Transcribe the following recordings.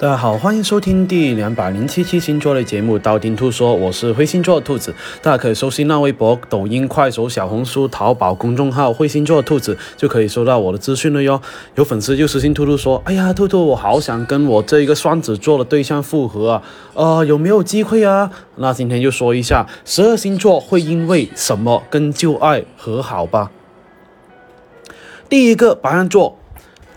大家好，欢迎收听第两百零七期星座类节目《道听途说》，我是灰星座兔子。大家可以搜新浪微博、抖音、快手、小红书、淘宝公众号“灰星座兔子”，就可以收到我的资讯了哟。有粉丝就私信兔兔说：“哎呀，兔兔，我好想跟我这一个双子座的对象复合啊，呃，有没有机会啊？”那今天就说一下十二星座会因为什么跟旧爱和好吧。第一个白羊座。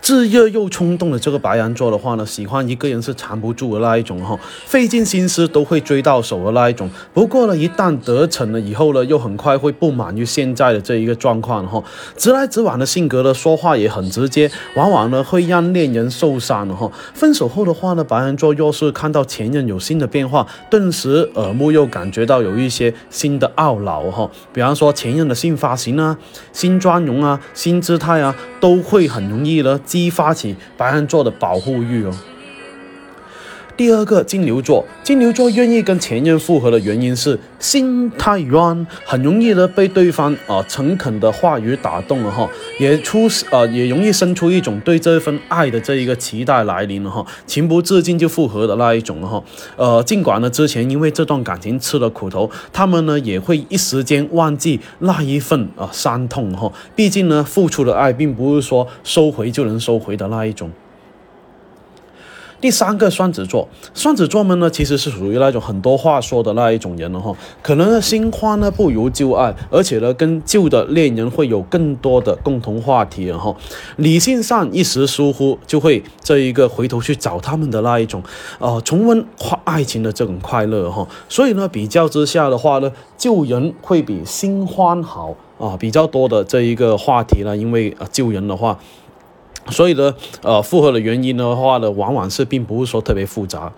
炙热又冲动的这个白羊座的话呢，喜欢一个人是藏不住的那一种哈，费尽心思都会追到手的那一种。不过呢，一旦得逞了以后呢，又很快会不满于现在的这一个状况哈。直来直往的性格呢，说话也很直接，往往呢会让恋人受伤的哈。分手后的话呢，白羊座若是看到前任有新的变化，顿时耳目又感觉到有一些新的懊恼哈。比方说前任的新发型啊、新妆容啊、新姿态啊，都会很容易呢。激发起白羊座的保护欲哦。第二个金牛座，金牛座愿意跟前任复合的原因是心太软，很容易的被对方啊诚恳的话语打动了哈，也出呃也容易生出一种对这份爱的这一个期待来临了哈，情不自禁就复合的那一种了哈。呃，尽管呢之前因为这段感情吃了苦头，他们呢也会一时间忘记那一份啊伤痛哈，毕竟呢付出的爱并不是说收回就能收回的那一种。第三个双子座，双子座们呢，其实是属于那种很多话说的那一种人了哈。可能，新欢呢不如旧爱，而且呢，跟旧的恋人会有更多的共同话题然后。理性上一时疏忽，就会这一个回头去找他们的那一种，呃，重温快爱情的这种快乐哈。所以呢，比较之下的话呢，旧人会比新欢好啊，比较多的这一个话题呢，因为啊，旧人的话。所以呢，呃，复合的原因的话呢，往往是并不是说特别复杂。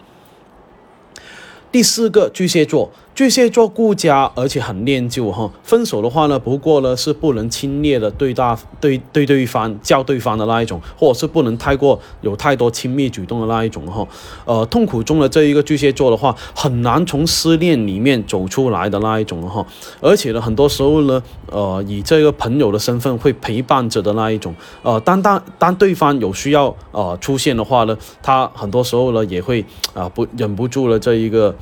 第四个巨蟹座。巨蟹座顾家，而且很念旧哈。分手的话呢，不过呢是不能轻蔑的对大对对对方叫对方的那一种，或者是不能太过有太多亲密举动的那一种哈。呃，痛苦中的这一个巨蟹座的话，很难从失恋里面走出来的那一种哈。而且呢，很多时候呢，呃，以这个朋友的身份会陪伴着的那一种。呃，当当当对方有需要呃出现的话呢，他很多时候呢也会啊不忍不住了这一个。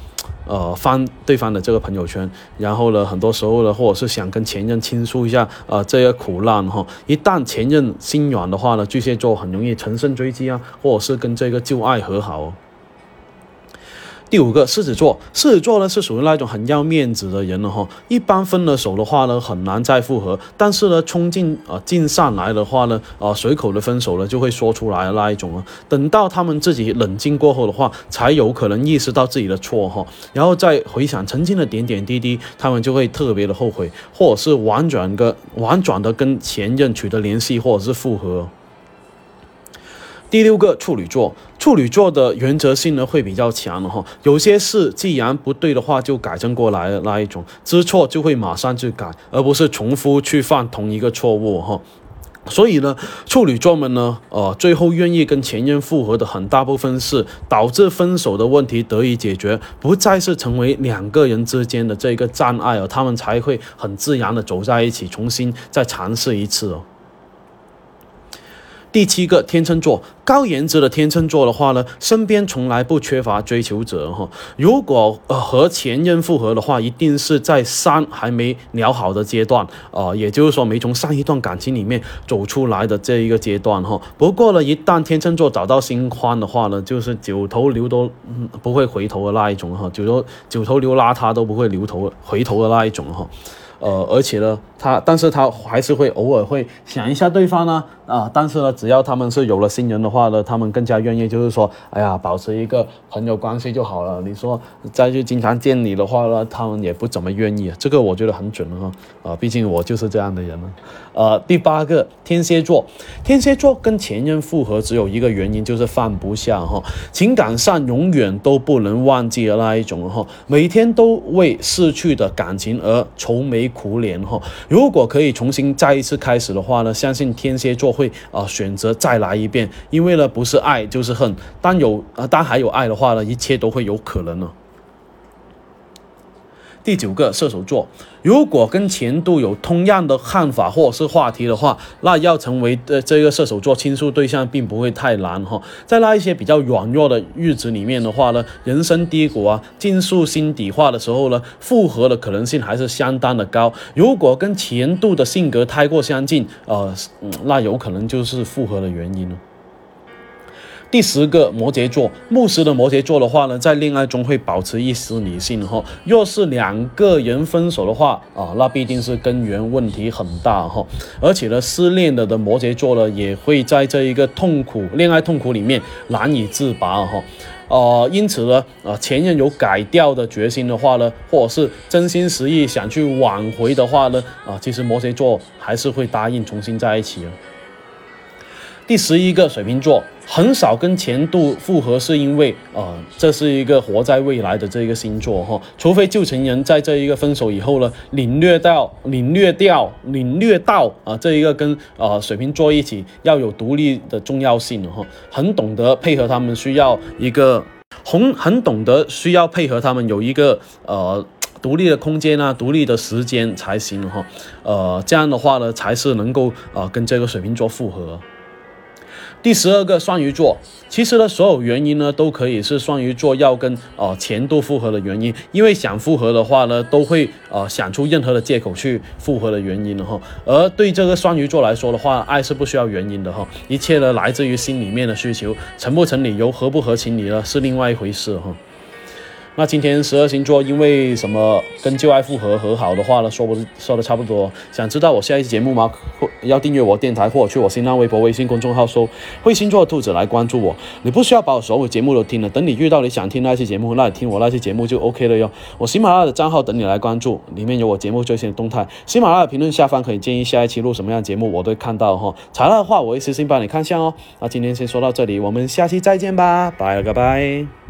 呃，翻对方的这个朋友圈，然后呢，很多时候呢，或者是想跟前任倾诉一下，呃，这些苦难哈。一旦前任心软的话呢，巨蟹座很容易乘胜追击啊，或者是跟这个旧爱和好。第五个狮子座，狮子座呢是属于那种很要面子的人了哈。一般分了手的话呢，很难再复合。但是呢，冲进啊进上来的话呢，啊随口的分手了就会说出来的那一种啊。等到他们自己冷静过后的话，才有可能意识到自己的错哈，然后再回想曾经的点点滴滴，他们就会特别的后悔，或者是婉转个婉转的跟前任取得联系，或者是复合。第六个处女座，处女座的原则性呢会比较强的哈，有些事既然不对的话就改正过来的那一种，知错就会马上去改，而不是重复去犯同一个错误哈。所以呢，处女座们呢，呃，最后愿意跟前任复合的很大部分是导致分手的问题得以解决，不再是成为两个人之间的这个障碍哦他们才会很自然的走在一起，重新再尝试一次哦。第七个天秤座，高颜值的天秤座的话呢，身边从来不缺乏追求者哈。如果呃和前任复合的话，一定是在三还没聊好的阶段啊，也就是说没从上一段感情里面走出来的这一个阶段哈。不过呢，一旦天秤座找到新欢的话呢，就是九头牛都不会回头的那一种哈，九头九头牛拉他都不会留头回头的那一种哈。呃，而且呢，他，但是他还是会偶尔会想一下对方呢，啊，但是呢，只要他们是有了新人的话呢，他们更加愿意，就是说，哎呀，保持一个朋友关系就好了。你说再去经常见你的话呢，他们也不怎么愿意。这个我觉得很准哈，啊，毕竟我就是这样的人呢。呃，第八个天蝎座，天蝎座跟前任复合只有一个原因，就是放不下哈，情感上永远都不能忘记的那一种哈，每天都为逝去的感情而愁眉。苦脸哈，如果可以重新再一次开始的话呢，相信天蝎座会啊选择再来一遍，因为呢不是爱就是恨，但有啊当还有爱的话呢，一切都会有可能呢。第九个射手座，如果跟前度有同样的看法或者是话题的话，那要成为的这个射手座倾诉对象，并不会太难哈。在那一些比较软弱的日子里面的话呢，人生低谷啊，倾诉心底话的时候呢，复合的可能性还是相当的高。如果跟前度的性格太过相近，呃，那有可能就是复合的原因了。第十个摩羯座，牧师的摩羯座的话呢，在恋爱中会保持一丝理性哈。若是两个人分手的话啊，那必定是根源问题很大哈。而且呢，失恋的的摩羯座呢，也会在这一个痛苦恋爱痛苦里面难以自拔哈。呃，因此呢，呃，前任有改掉的决心的话呢，或者是真心实意想去挽回的话呢，啊，其实摩羯座还是会答应重新在一起啊。第十一个水瓶座很少跟前度复合，是因为呃，这是一个活在未来的这一个星座哈，除非旧情人在这一个分手以后呢，领略到领略掉领略到啊，这一个跟呃水瓶座一起要有独立的重要性哈，很懂得配合他们需要一个很很懂得需要配合他们有一个呃独立的空间啊，独立的时间才行哈，呃，这样的话呢，才是能够呃跟这个水瓶座复合。第十二个双鱼座，其实呢，所有原因呢，都可以是双鱼座要跟呃前度复合的原因，因为想复合的话呢，都会呃想出任何的借口去复合的原因了哈。而对这个双鱼座来说的话，爱是不需要原因的哈，一切呢来自于心里面的需求，成不成理由，合不合情理呢，是另外一回事哈。那今天十二星座因为什么跟旧爱复合和好的话呢？说不说的差不多。想知道我下一期节目吗？要订阅我电台，或去我新浪微博、微信公众号搜“会星座兔子”来关注我。你不需要把我所有节目都听了，等你遇到你想听那期节目，那你听我那期节目就 OK 了哟。我喜马拉雅的账号等你来关注，里面有我节目最新的动态。喜马拉雅评论下方可以建议下一期录什么样节目，我都会看到哈。材料的话，我会私信帮你看下哦。那今天先说到这里，我们下期再见吧，拜了个拜。